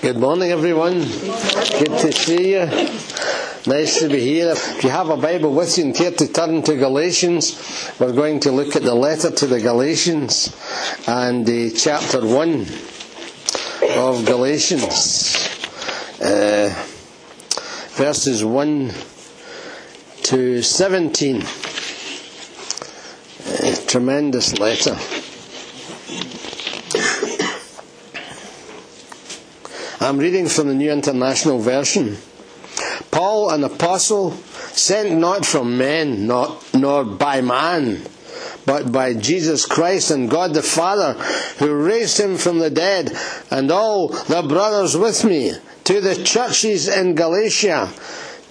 Good morning, everyone. Good to see you. Nice to be here. If you have a Bible with you and care to turn to Galatians, we're going to look at the letter to the Galatians and uh, chapter 1 of Galatians. Uh, verses 1 to 17. Uh, tremendous letter. I'm reading from the New International Version. Paul, an apostle, sent not from men, not, nor by man, but by Jesus Christ and God the Father, who raised him from the dead, and all the brothers with me, to the churches in Galatia.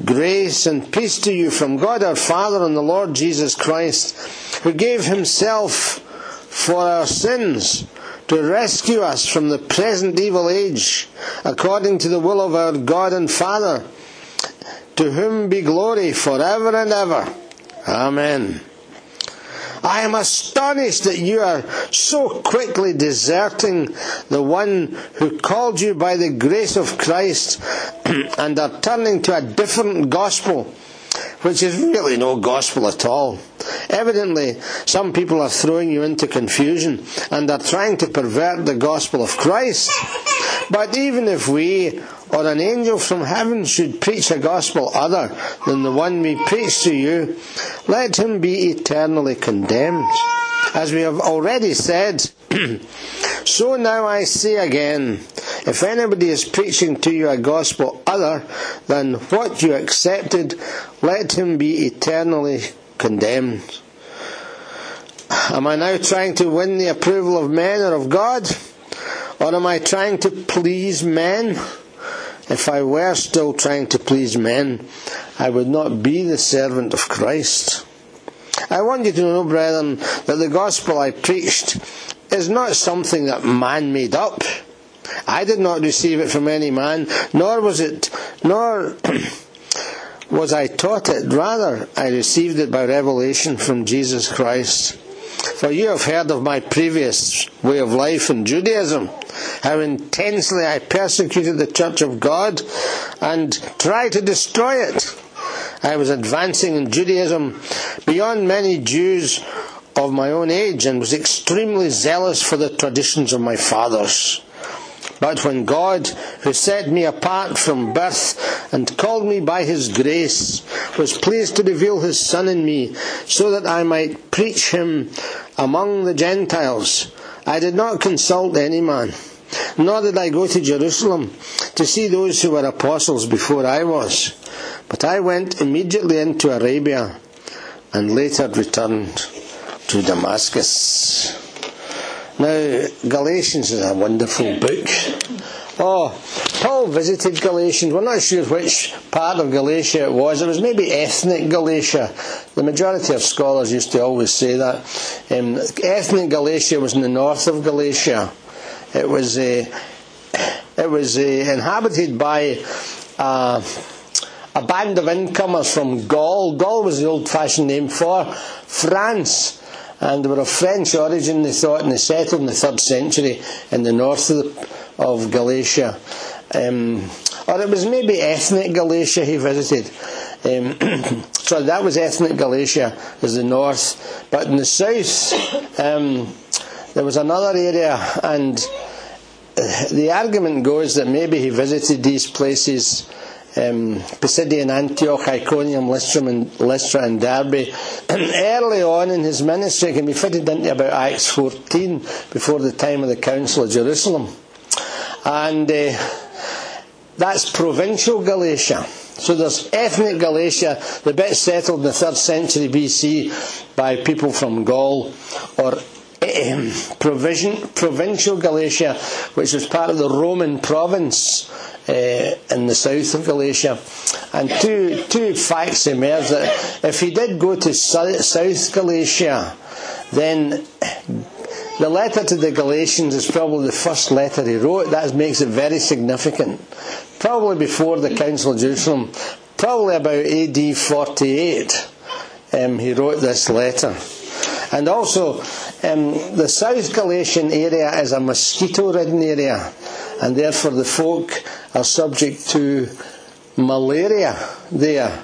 Grace and peace to you from God our Father and the Lord Jesus Christ, who gave himself for our sins to rescue us from the present evil age, according to the will of our God and Father, to whom be glory forever and ever. Amen. I am astonished that you are so quickly deserting the one who called you by the grace of Christ and are turning to a different gospel, which is really no gospel at all. Evidently, some people are throwing you into confusion and are trying to pervert the gospel of Christ. But even if we or an angel from heaven should preach a gospel other than the one we preach to you, let him be eternally condemned. As we have already said, so now I say again, if anybody is preaching to you a gospel other than what you accepted, let him be eternally condemned. Am I now trying to win the approval of men or of God? Or am I trying to please men? If I were still trying to please men, I would not be the servant of Christ. I want you to know, brethren, that the gospel I preached is not something that man made up. I did not receive it from any man, nor was it, nor was I taught it. Rather, I received it by revelation from Jesus Christ. For you have heard of my previous way of life in Judaism, how intensely I persecuted the church of God and tried to destroy it. I was advancing in Judaism beyond many Jews of my own age and was extremely zealous for the traditions of my fathers. But when God, who set me apart from birth and called me by his grace, was pleased to reveal his Son in me, so that I might preach him among the Gentiles, I did not consult any man, nor did I go to Jerusalem to see those who were apostles before I was. But I went immediately into Arabia and later returned to Damascus. Now, Galatians is a wonderful book. Oh, Paul visited Galatians. We're not sure which part of Galatia it was. It was maybe ethnic Galatia. The majority of scholars used to always say that. Um, ethnic Galatia was in the north of Galatia. It was uh, it was uh, inhabited by uh, a band of incomers from Gaul. Gaul was the old-fashioned name for France and they were of French origin, they thought, and they settled in the third century in the north of, the, of Galatia. Um, or it was maybe ethnic Galatia he visited. Um, so that was ethnic Galatia, is the north. But in the south, um, there was another area, and uh, the argument goes that maybe he visited these places um, Pisidian Antioch, Iconium, Lystra and, Lystra and Derbe. early on in his ministry, can be fitted into about Acts 14, before the time of the Council of Jerusalem. And uh, that's provincial Galatia. So there's ethnic Galatia, the bit settled in the 3rd century BC by people from Gaul, or um, provision, provincial Galatia, which was part of the Roman province in the south of Galatia. And two, two facts emerge that if he did go to South Galatia, then the letter to the Galatians is probably the first letter he wrote. That makes it very significant. Probably before the Council of Jerusalem, probably about AD 48, um, he wrote this letter. And also, um, the South Galatian area is a mosquito ridden area and therefore the folk are subject to malaria there.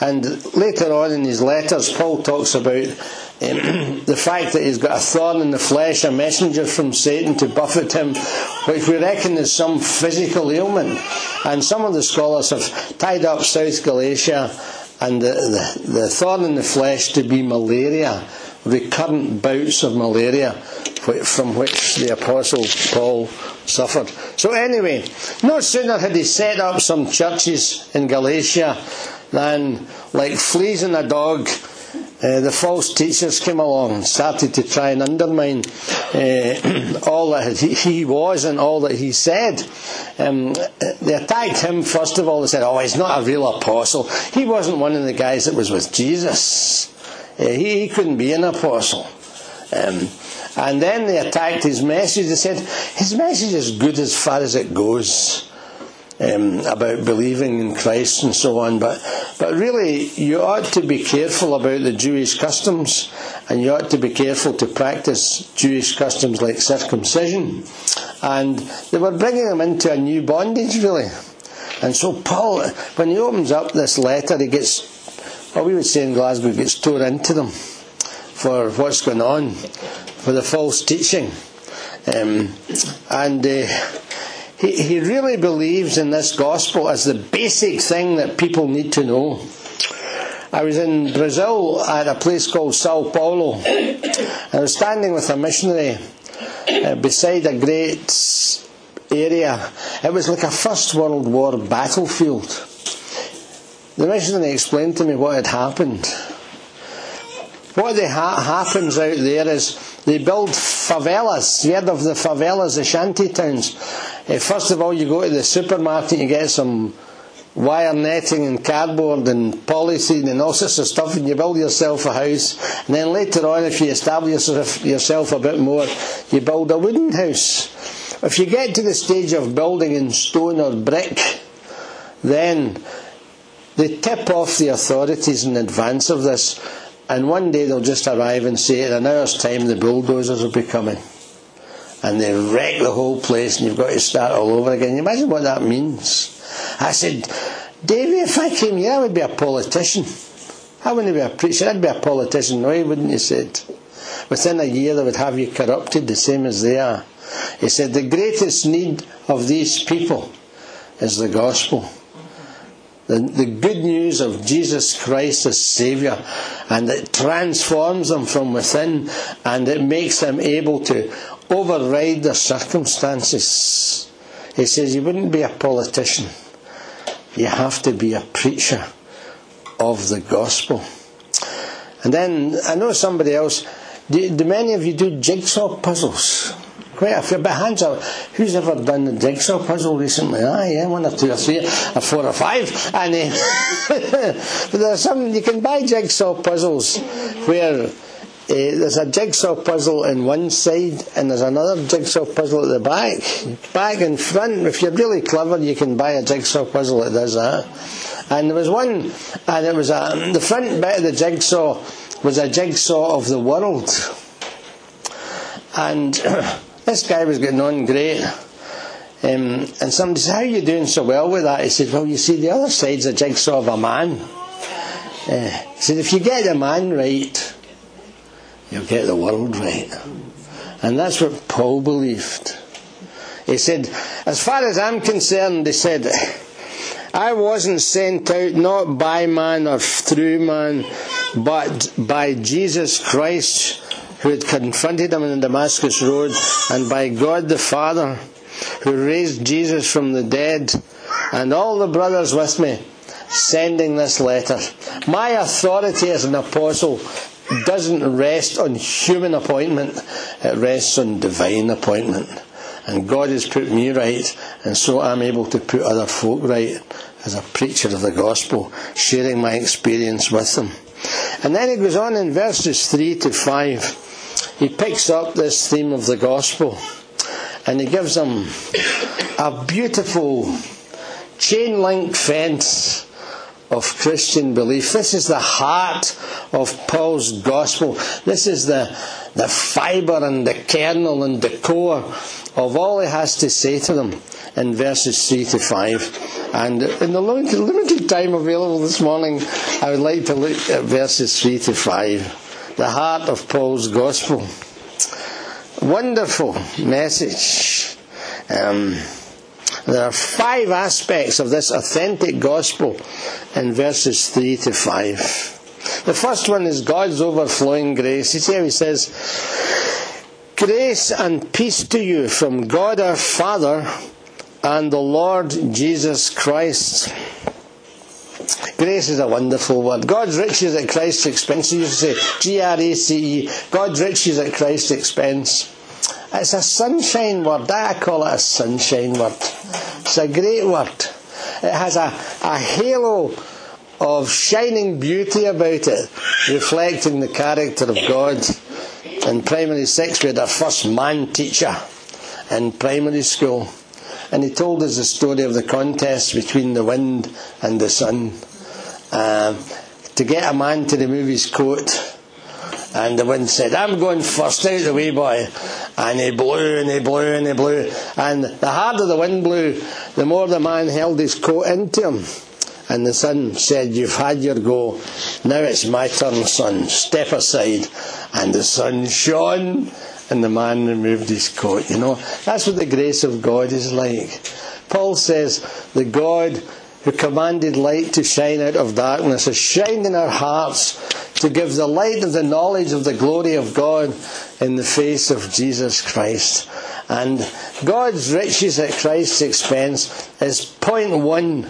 And later on in his letters, Paul talks about um, the fact that he's got a thorn in the flesh, a messenger from Satan to buffet him, which we reckon is some physical ailment. And some of the scholars have tied up South Galatia and the, the, the thorn in the flesh to be malaria, recurrent bouts of malaria from which the Apostle Paul suffered. So, anyway, no sooner had he set up some churches in Galatia than, like fleas in a dog, uh, the false teachers came along and started to try and undermine uh, all that he was and all that he said. Um, they attacked him, first of all, they said, Oh, he's not a real apostle. He wasn't one of the guys that was with Jesus. Uh, he, he, couldn't be an apostle. Um, and then they attacked his message. They said, His message is good as far as it goes um, about believing in Christ and so on. But, but really, you ought to be careful about the Jewish customs, and you ought to be careful to practice Jewish customs like circumcision. And they were bringing them into a new bondage, really. And so Paul, when he opens up this letter, he gets, what we would say in Glasgow, gets torn into them for what's going on, for the false teaching. Um, and uh, he, he really believes in this gospel as the basic thing that people need to know. I was in Brazil at a place called Sao Paulo. I was standing with a missionary uh, beside a great area. It was like a First World War battlefield. The missionary explained to me what had happened. What ha- happens out there is they build favelas. You heard of the favelas, the shanty towns? Uh, first of all, you go to the supermarket, you get some wire netting and cardboard and polythene and all sorts of stuff, and you build yourself a house. And then later on, if you establish yourself a bit more, you build a wooden house. If you get to the stage of building in stone or brick, then they tip off the authorities in advance of this and one day they'll just arrive and say, in an hour's time, the bulldozers will be coming. And they wreck the whole place, and you've got to start all over again. You imagine what that means. I said, Davy, if I came here, I would be a politician. I wouldn't be a preacher, I'd be a politician. No, wouldn't, he said. Within a year, they would have you corrupted the same as they are. He said, the greatest need of these people is the gospel. The, the good news of Jesus Christ as Saviour, and it transforms them from within, and it makes them able to override their circumstances. He says, You wouldn't be a politician, you have to be a preacher of the gospel. And then I know somebody else. Do, do many of you do jigsaw puzzles? Quite a few. But hands up, who's ever done the jigsaw puzzle recently? Ah, yeah, one or two or three, or four or five. And uh, but there's some you can buy jigsaw puzzles where. Uh, there's a jigsaw puzzle in one side and there's another jigsaw puzzle at the back. Back and front, if you're really clever, you can buy a jigsaw puzzle that does that. And there was one, and it was a, the front bit of the jigsaw was a jigsaw of the world. And This guy was getting on great. Um, and somebody said, How are you doing so well with that? He said, Well, you see, the other side's a jigsaw of a man. Uh, he said, If you get the man right, you'll get the world right. And that's what Paul believed. He said, As far as I'm concerned, he said, I wasn't sent out not by man or through man, but by Jesus Christ who had confronted him in the Damascus Road, and by God the Father, who raised Jesus from the dead, and all the brothers with me, sending this letter. My authority as an apostle doesn't rest on human appointment, it rests on divine appointment. And God has put me right, and so I'm able to put other folk right as a preacher of the gospel, sharing my experience with them. And then it goes on in verses 3 to 5 he picks up this theme of the gospel and he gives them a beautiful chain link fence of Christian belief. This is the heart of Paul's gospel. This is the, the fibre and the kernel and the core of all he has to say to them in verses 3 to 5. And in the limited time available this morning, I would like to look at verses 3 to 5. The heart of Paul's gospel. Wonderful message. Um, there are five aspects of this authentic gospel in verses 3 to 5. The first one is God's overflowing grace. You see how he says, Grace and peace to you from God our Father and the Lord Jesus Christ. Grace is a wonderful word. God's riches at Christ's expense. You say G R A C E. God's riches at Christ's expense. It's a sunshine word. I call it a sunshine word. It's a great word. It has a, a halo of shining beauty about it, reflecting the character of God. In primary six, we had our first man teacher in primary school, and he told us the story of the contest between the wind and the sun. Um, to get a man to remove his coat, and the wind said, I'm going first out the way, boy. And he blew and he blew and he blew. And the harder the wind blew, the more the man held his coat into him. And the sun said, You've had your go. Now it's my turn, son. Step aside. And the sun shone and the man removed his coat. You know, that's what the grace of God is like. Paul says, The God who commanded light to shine out of darkness has shined in our hearts to give the light of the knowledge of the glory of God in the face of Jesus Christ. And God's riches at Christ's expense is point one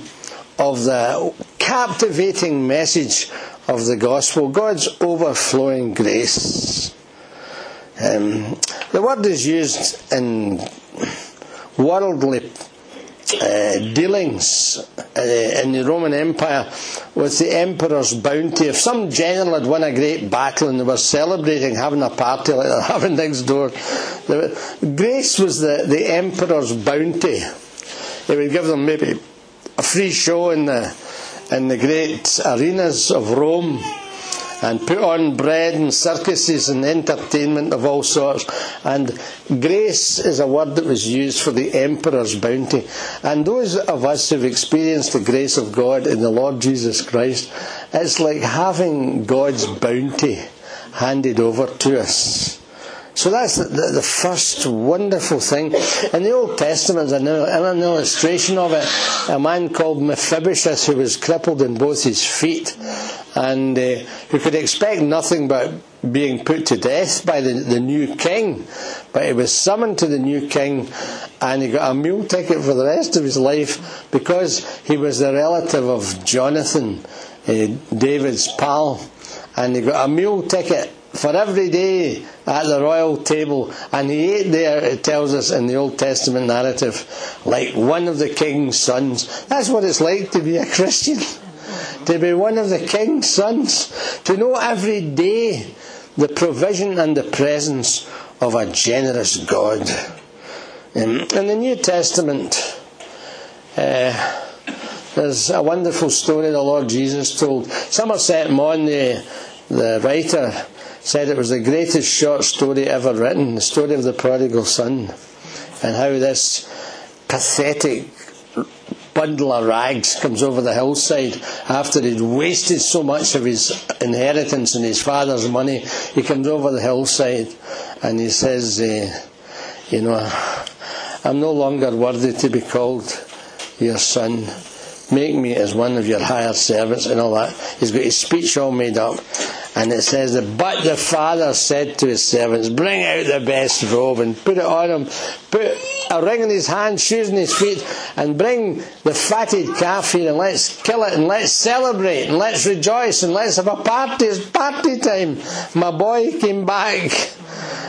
of the captivating message of the gospel God's overflowing grace. Um, the word is used in worldly dealings uh, in the Roman Empire with the emperor's bounty. If some general had won a great battle and they were celebrating, having a party like they're having next door, grace was the, the emperor's bounty. He would give them maybe a free show in the in the great arenas of Rome and put on bread and circuses and entertainment of all sorts. And grace is a word that was used for the emperor's bounty. And those of us who've experienced the grace of God in the Lord Jesus Christ, it's like having God's bounty handed over to us. So that's the, the, first wonderful thing. In the Old Testament, an, an illustration of it, a man called Mephibosheth who was crippled in both his feet and uh, who could expect nothing but being put to death by the, the new king. But he was summoned to the new king and he got a meal ticket for the rest of his life because he was the relative of Jonathan, uh, David's pal. And he got a meal ticket for every day at the royal table, and he ate there, it tells us in the Old Testament narrative, like one of the king's sons. That's what it's like to be a Christian, to be one of the king's sons, to know every day the provision and the presence of a generous God. In, in the New Testament, uh, there's a wonderful story the Lord Jesus told. Somerset Maugham, the, the writer, said it was the greatest short story ever written, the story of the prodigal son, and how this pathetic bundle of rags comes over the hillside after he'd wasted so much of his inheritance and his father's money. He comes over the hillside and he says, uh, You know, I'm no longer worthy to be called your son. Make me as one of your hired servants and all that. He's got his speech all made up. And it says that, but the father said to his servants, bring out the best robe and put it on him, put a ring in his hand, shoes in his feet, and bring the fatted calf here and let's kill it and let's celebrate and let's rejoice and let's have a party. It's party time. My boy came back.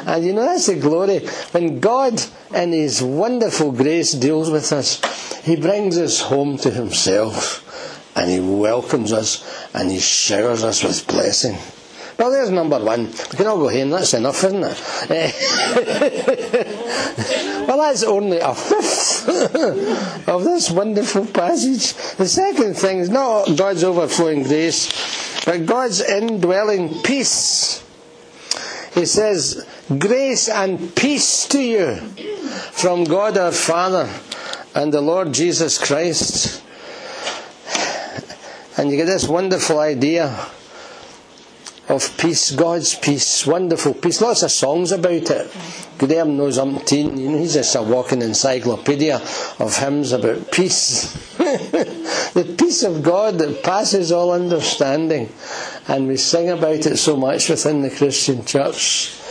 And you know, that's the glory. When God, in His wonderful grace, deals with us, He brings us home to Himself and He welcomes us and He showers us with blessing. Well, there's number one. We can all go home, that's enough, isn't it? well, that's only a fifth of this wonderful passage. The second thing is not God's overflowing grace, but God's indwelling peace. He says, Grace and peace to you from God our Father and the Lord Jesus Christ. And you get this wonderful idea of peace, God's peace, wonderful peace. Lots of songs about it. Graham knows umpteen, you know, he's just a walking encyclopedia of hymns about peace. the peace of God that passes all understanding. And we sing about it so much within the Christian church.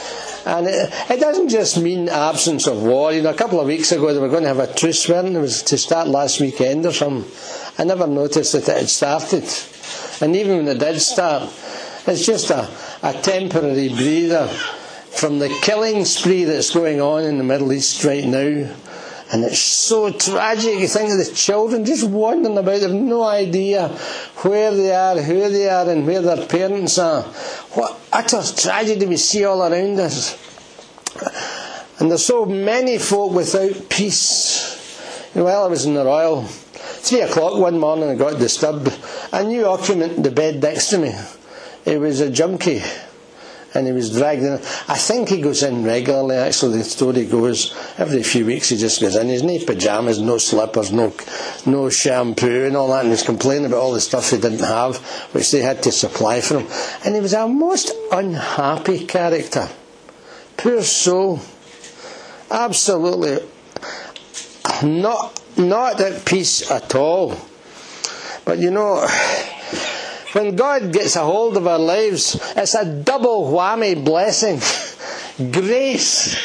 And it, it, doesn't just mean absence of war. You know, a couple of weeks ago they were going to have a truce, weren't It was to start last weekend or something. I never noticed that it had started. And even when it did start, it's just a, a temporary breather from the killing spree that's going on in the Middle East right now. And it's so tragic. You think of the children just wandering about, they've no idea where they are, who they are, and where their parents are. What utter tragedy we see all around us. And there's so many folk without peace. Well, I was in the Royal. Three o'clock one morning, I got disturbed. A new occupant the bed next to me. It was a junkie and he was dragged in. I think he goes in regularly, actually, the story goes. Every few weeks he just goes in. He's no pyjamas, no slippers, no, no shampoo and all that, and he's complaining about all the stuff he didn't have, which they had to supply for him. And he was a most unhappy character. Poor soul. Absolutely not, not at peace at all. But you know, when God gets a hold of our lives, it's a double whammy blessing grace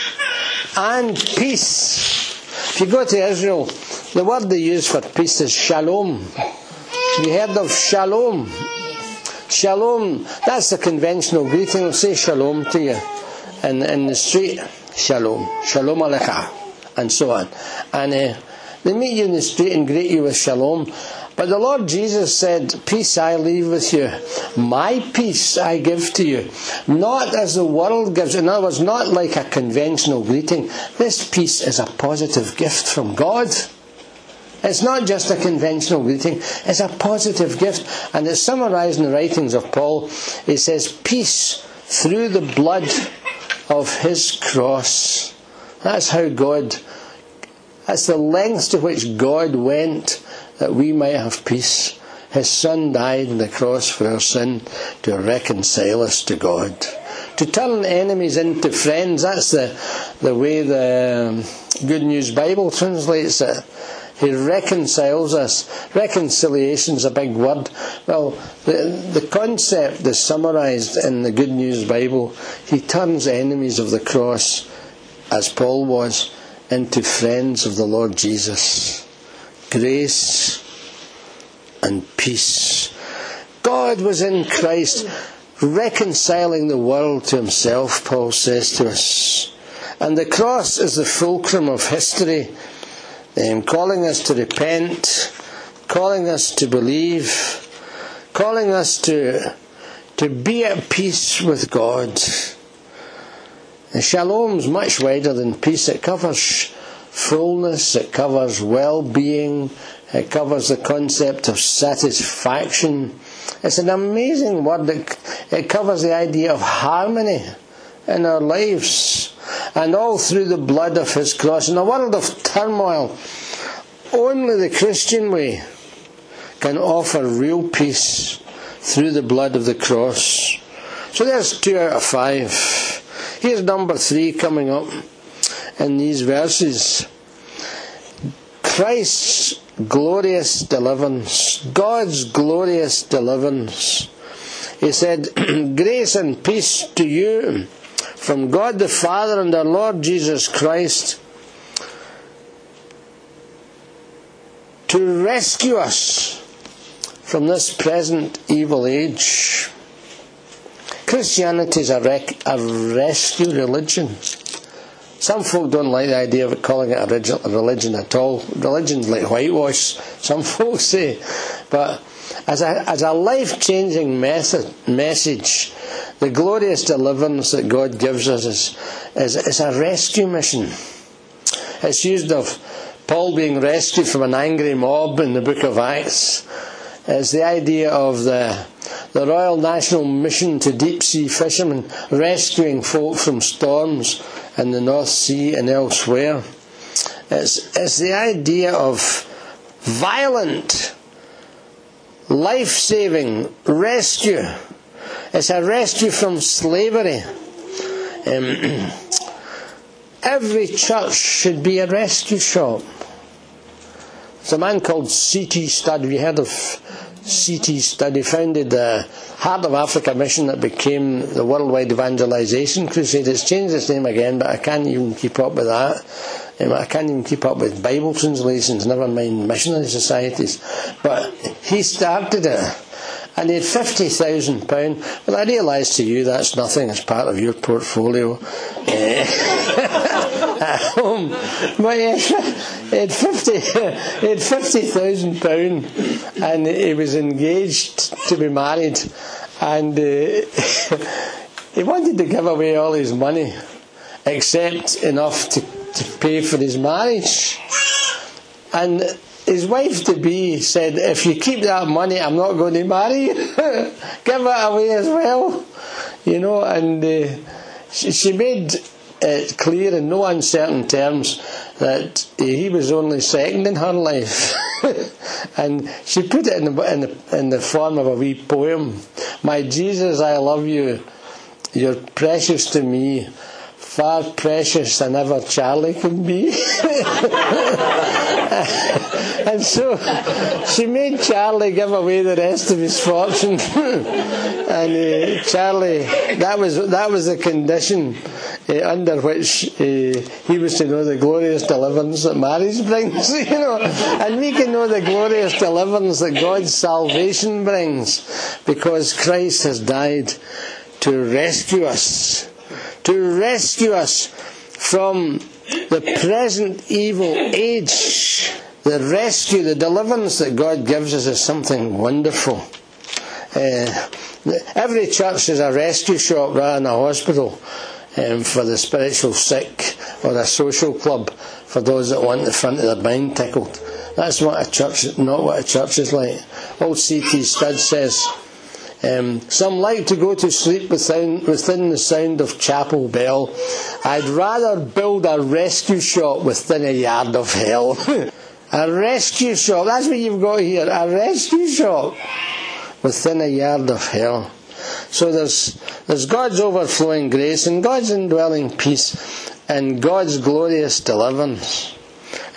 and peace. If you go to Israel, the word they use for peace is shalom. You heard of shalom? Shalom, that's the conventional greeting. They'll say shalom to you in, in the street. Shalom. Shalom alecha. And so on. And uh, they meet you in the street and greet you with shalom. But the Lord Jesus said, Peace I leave with you. My peace I give to you. Not as the world gives. In other words, not like a conventional greeting. This peace is a positive gift from God. It's not just a conventional greeting, it's a positive gift. And it's summarized in the writings of Paul. It says, Peace through the blood of his cross. That's how God, that's the lengths to which God went that we might have peace. His Son died on the cross for our sin to reconcile us to God. To turn enemies into friends, that's the, the way the um, Good News Bible translates it. He reconciles us. Reconciliation is a big word. Well, the, the concept is summarized in the Good News Bible. He turns enemies of the cross, as Paul was, into friends of the Lord Jesus grace and peace. God was in Christ reconciling the world to himself, Paul says to us. And the cross is the fulcrum of history, um, calling us to repent, calling us to believe, calling us to, to be at peace with God. And shalom's much wider than peace. It covers fullness, it covers well being, it covers the concept of satisfaction. It's an amazing word. that it covers the idea of harmony in our lives. And all through the blood of His cross. In a world of turmoil, only the Christian way can offer real peace through the blood of the cross. So there's two out of five. Here's number three coming up in these verses. Christ's glorious deliverance, God's glorious deliverance. He said, Grace and peace to you from God the Father and our Lord Jesus Christ to rescue us from this present evil age. Christianity is a, rec- a rescue religion. Some folk don't like the idea of calling it a religion at all. Religion's like whitewash, some folks say. But as a, as a life changing message, the glorious deliverance that God gives us is, is, is a rescue mission. It's used of Paul being rescued from an angry mob in the book of Acts. It's the idea of the, the Royal National Mission to deep sea fishermen, rescuing folk from storms in the North Sea and elsewhere. It's, it's the idea of violent, life saving rescue. It's a rescue from slavery. Um, every church should be a rescue shop. There's a man called C.T. Studd. Have you heard of C.T. Studd? He founded the Heart of Africa mission that became the Worldwide Evangelization Crusade. It's changed its name again, but I can't even keep up with that. Um, I can't even keep up with Bible translations, never mind missionary societies. But he started it and he had fifty thousand pound. Well, I realise to you that's nothing as part of your portfolio at home, but he had fifty, he had fifty thousand pound, and he was engaged to be married, and uh, he wanted to give away all his money, except enough to, to pay for his marriage, and his wife to be said, If you keep that money, I'm not going to marry. Give it away as well. You know, and uh, she, she, made it clear in no uncertain terms that he was only second in her life. and she put it in the, in, the, in the form of a wee poem My Jesus, I love you. You're precious to me far precious than ever Charlie can be. and so she made Charlie give away the rest of his fortune. and uh, Charlie, that was that was the condition uh, under which uh, he was to know the glorious deliverance that marriage brings. You know, and we can know the glorious deliverance that God's salvation brings because Christ has died to rescue us to rescue us from the present evil age. The rescue, the deliverance that God gives us is something wonderful. Uh, every church is a rescue shop rather than a hospital um, for the spiritual sick or a social club for those that want the front of their mind tickled. That's what a church, not what a church is like. Old C.T. Studd says, um, some like to go to sleep within, within the sound of chapel bell. I'd rather build a rescue shop within a yard of hell. a rescue shop, that's what you've got here. A rescue shop within a yard of hell. So there's, there's God's overflowing grace and God's indwelling peace and God's glorious deliverance.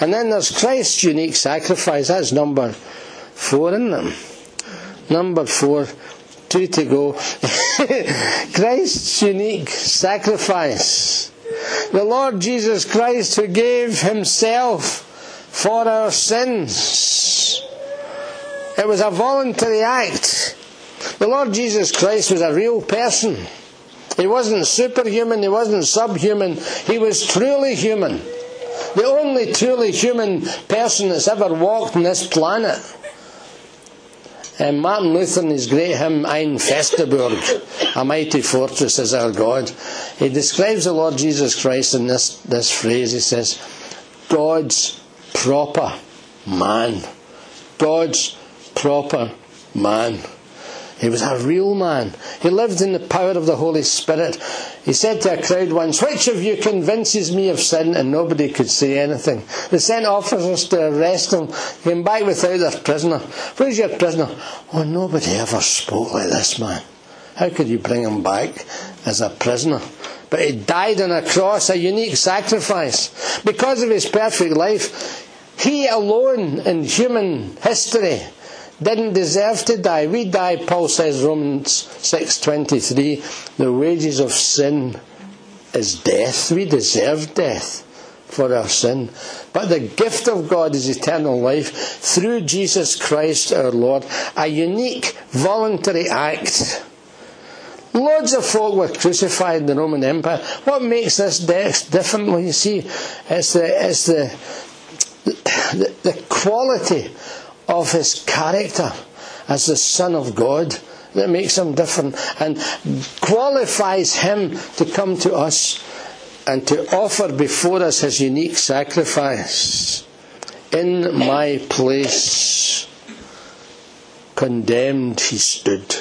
And then there's Christ's unique sacrifice. That's number four, isn't it? Number four two to go. Christ's unique sacrifice. The Lord Jesus Christ who gave himself for our sins. It was a voluntary act. The Lord Jesus Christ was a real person. He wasn't superhuman, he wasn't subhuman, he was truly human. The only truly human person that's ever walked on this planet. And Martin Luther in his great hymn Ein feste Burg, a mighty fortress is our God, he describes the Lord Jesus Christ in this, this phrase. He says, God's proper man. God's proper man. He was a real man. He lived in the power of the Holy Spirit. He said to a crowd once, Which of you convinces me of sin? And nobody could say anything. They sent officers to arrest him. Came back without their prisoner. Where's your prisoner? Oh, nobody ever spoke like this man. How could you bring him back as a prisoner? But he died on a cross, a unique sacrifice. Because of his perfect life, he alone in human history didn't deserve to die. We die, Paul says, Romans 6.23, the wages of sin is death. We deserve death for our sin. But the gift of God is eternal life through Jesus Christ our Lord, a unique voluntary act. Loads of folk were crucified in the Roman Empire. What makes this death different? Well, you see, it's the, it's the, the, the quality of his character as the Son of God that makes him different and qualifies him to come to us and to offer before us his unique sacrifice. In my place, condemned he stood,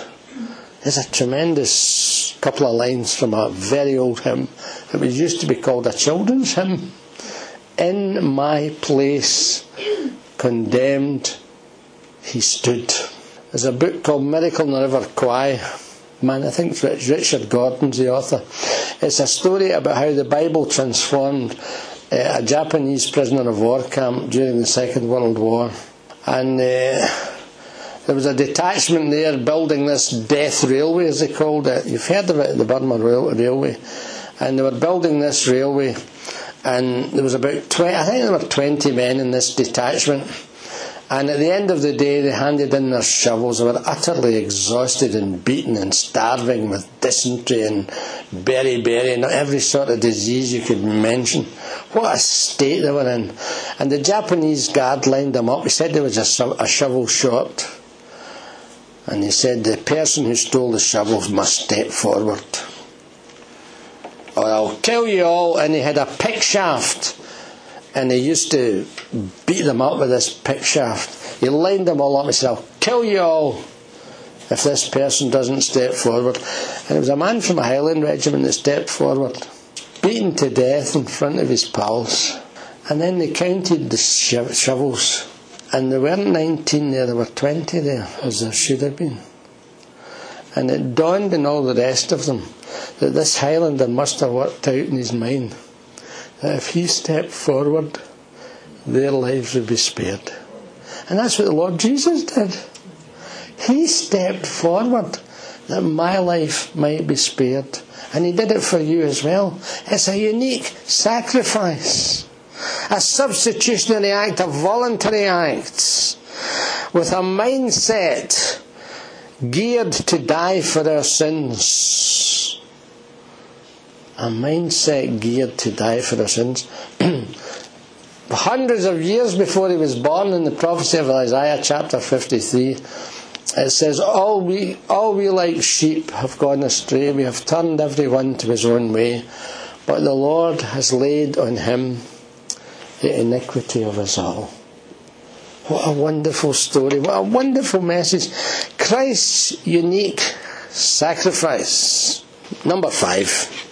There's a tremendous couple of lines from a very old hymn. It was used to be called a children's hymn. In my place, condemned, he stood. There's a book called Miracle in the River Kwai. Man, I think it's Richard Gordon's the author. It's a story about how the Bible transformed uh, a Japanese prisoner of war camp during the Second World War. And uh, there was a detachment there building this death railway, as they called it. You've heard of it, the Burma Railway. And they were building this railway, and there was about 20, I think there were 20 men in this detachment and at the end of the day, they handed in their shovels. They were utterly exhausted and beaten and starving with dysentery and beriberi and every sort of disease you could mention. What a state they were in. And the Japanese guard lined them up. He said there was a, a shovel short. And he said the person who stole the shovels must step forward. Or I'll kill you all. And he had a pick shaft and he used to beat them up with this pick shaft. He lined them all up and said, I'll kill you all if this person doesn't step forward. And it was a man from a Highland regiment that stepped forward, beaten to death in front of his pals. And then they counted the shovels, and there weren't 19 there, there were 20 there, as there should have been. And it dawned on all the rest of them that this Highlander must have worked out in his mind that if he stepped forward, their lives would be spared. And that's what the Lord Jesus did. He stepped forward that my life might be spared. And He did it for you as well. It's a unique sacrifice, a substitutionary act, a voluntary act, with a mindset geared to die for our sins a mindset geared to die for our sins. Hundreds of years before he was born, in the prophecy of Isaiah chapter 53, it says, all we, all we like sheep have gone astray, we have turned every one to his own way, but the Lord has laid on him the iniquity of us all. What a wonderful story, what a wonderful message. Christ's unique sacrifice. Number five.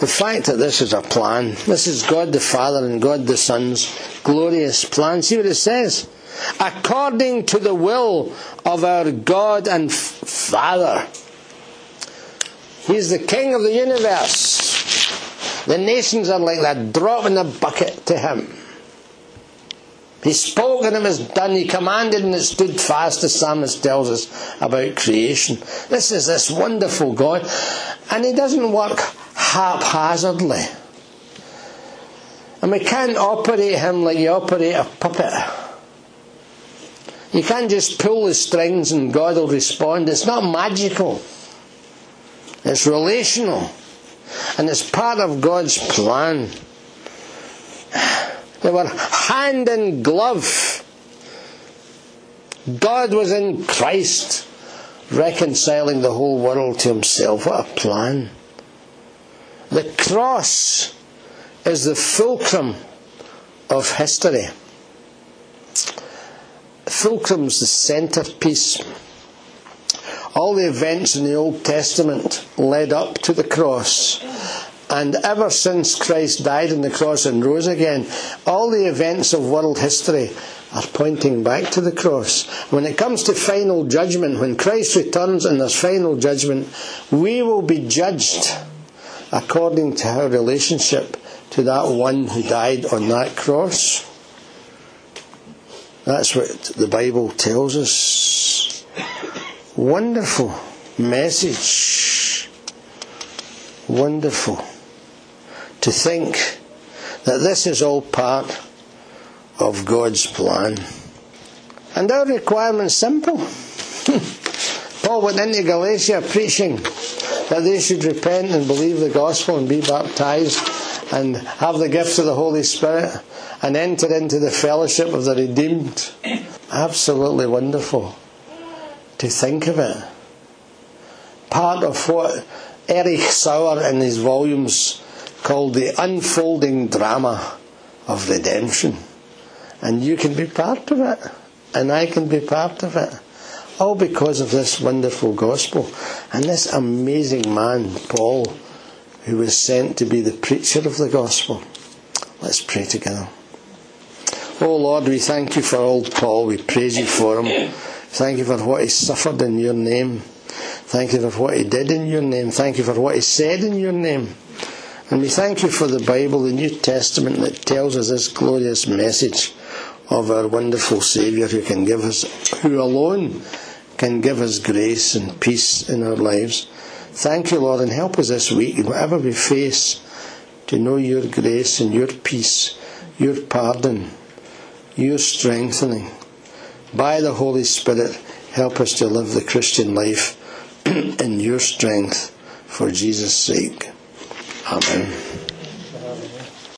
The fact that this is a plan, this is God the Father and God the Son's glorious plan. See what it says? According to the will of our God and Father. He's the King of the universe. The nations are like that drop in the bucket to him. He spoke and it was done. He commanded and it stood fast, the psalmist tells us about creation. This is this wonderful God. And He doesn't work haphazardly. And we can't operate him like you operate a puppet. You can't just pull the strings and God will respond. It's not magical. It's relational. And it's part of God's plan. They were hand in glove. God was in Christ, reconciling the whole world to himself. What a plan. The cross is the fulcrum of history. Fulcrum's the centerpiece. All the events in the Old Testament led up to the cross. And ever since Christ died on the cross and rose again, all the events of world history are pointing back to the cross. When it comes to final judgment, when Christ returns in there's final judgment, we will be judged according to her relationship to that one who died on that cross. That's what the Bible tells us. Wonderful message. Wonderful. To think that this is all part of God's plan. And our requirement's simple. Paul went into Galatia preaching that they should repent and believe the gospel and be baptized and have the gift of the Holy Spirit and enter into the fellowship of the redeemed. Absolutely wonderful to think of it. Part of what Erich Sauer in his volumes called the unfolding drama of redemption. And you can be part of it, and I can be part of it. All because of this wonderful gospel and this amazing man, Paul, who was sent to be the preacher of the gospel. Let's pray together. Oh Lord, we thank you for old Paul. We praise you for him. Thank you for what he suffered in your name. Thank you for what he did in your name. Thank you for what he said in your name. And we thank you for the Bible, the New Testament that tells us this glorious message of our wonderful Saviour who can give us, who alone can give us grace and peace in our lives. Thank you, Lord, and help us this week, whatever we face, to know your grace and your peace, your pardon, your strengthening. By the Holy Spirit, help us to live the Christian life in your strength for Jesus' sake. Amen.